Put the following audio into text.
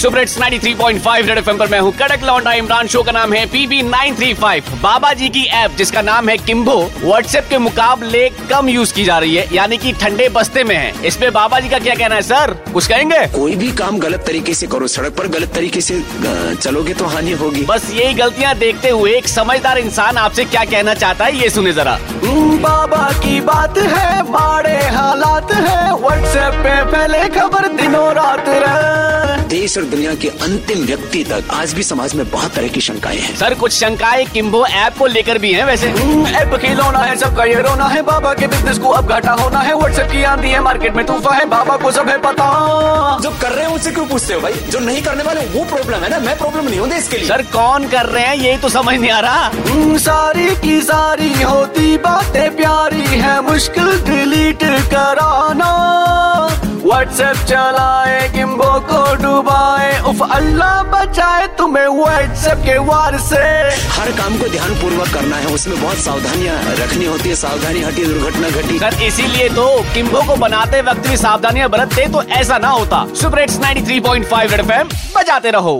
Super hits 93.5 red FM पर मैं हूँ कड़क लौंडा इमरान। शो का नाम है पीबी 935 बाबा जी की ऐप जिसका नाम है किम्बो व्हाट्सएप के मुकाबले कम यूज़ की जा रही है यानी कि ठंडे बस्ते में है। इस पे बाबा जी का क्या कहना है सर? कुछ कहेंगे? कोई भी काम गलत तरीके से करो सड़क पर गलत तरीके से चलोगे तो हानि होगी। बस यही गलतियाँ देखते हुए एक समझदार इंसान आपसे क्या कहना चाहता है ये सुने जरा। हम्म, बाबा की बात है माड़े हालात है व्हाट्सएप पे पहले खबर दिनों रात रहे देश और दुनिया के अंतिम व्यक्ति तक आज भी समाज में बहुत तरह की शंकाएँ हैं। सर कुछ शंकाएँ किम्बो ऐप को लेकर भी हैं वैसे। हम्म, ऐप खिलौना है सबका ये रोना है। बाबा के बिज़नेस को अब घाटा होना है। व्हाट्सएप की आंधी है मार्केट में तूफा है बाबा को सब है पता। जो कर रहे हैं उनसे क्यों पूछते हो भाई? जो नहीं करने वाले वो प्रॉब्लम है ना? मैं प्रॉब्लम नहीं हूँ देश के लिए। सर कौन कर रहे हैं? यही तो समझ नहीं आ रहा। हम्म, सारी की सारी होती बातें प्यारी है। मुश्किल डिलीट कराना व्हाट्सएप चलाए गिम्बो को डुबाए। उफ अल्लाह बचाए तुम्हें व्हाट्सएप के वार से। हर काम को ध्यान पूर्वक करना है उसमें बहुत सावधानियाँ रखनी होती है सावधानी हटी दुर्घटना घटी। सर इसीलिए तो किम्बो को बनाते वक्त भी सावधानियाँ बरतते तो ऐसा ना होता। सुपर हिट्स 93.5 रेड एफएम बजाते रहो।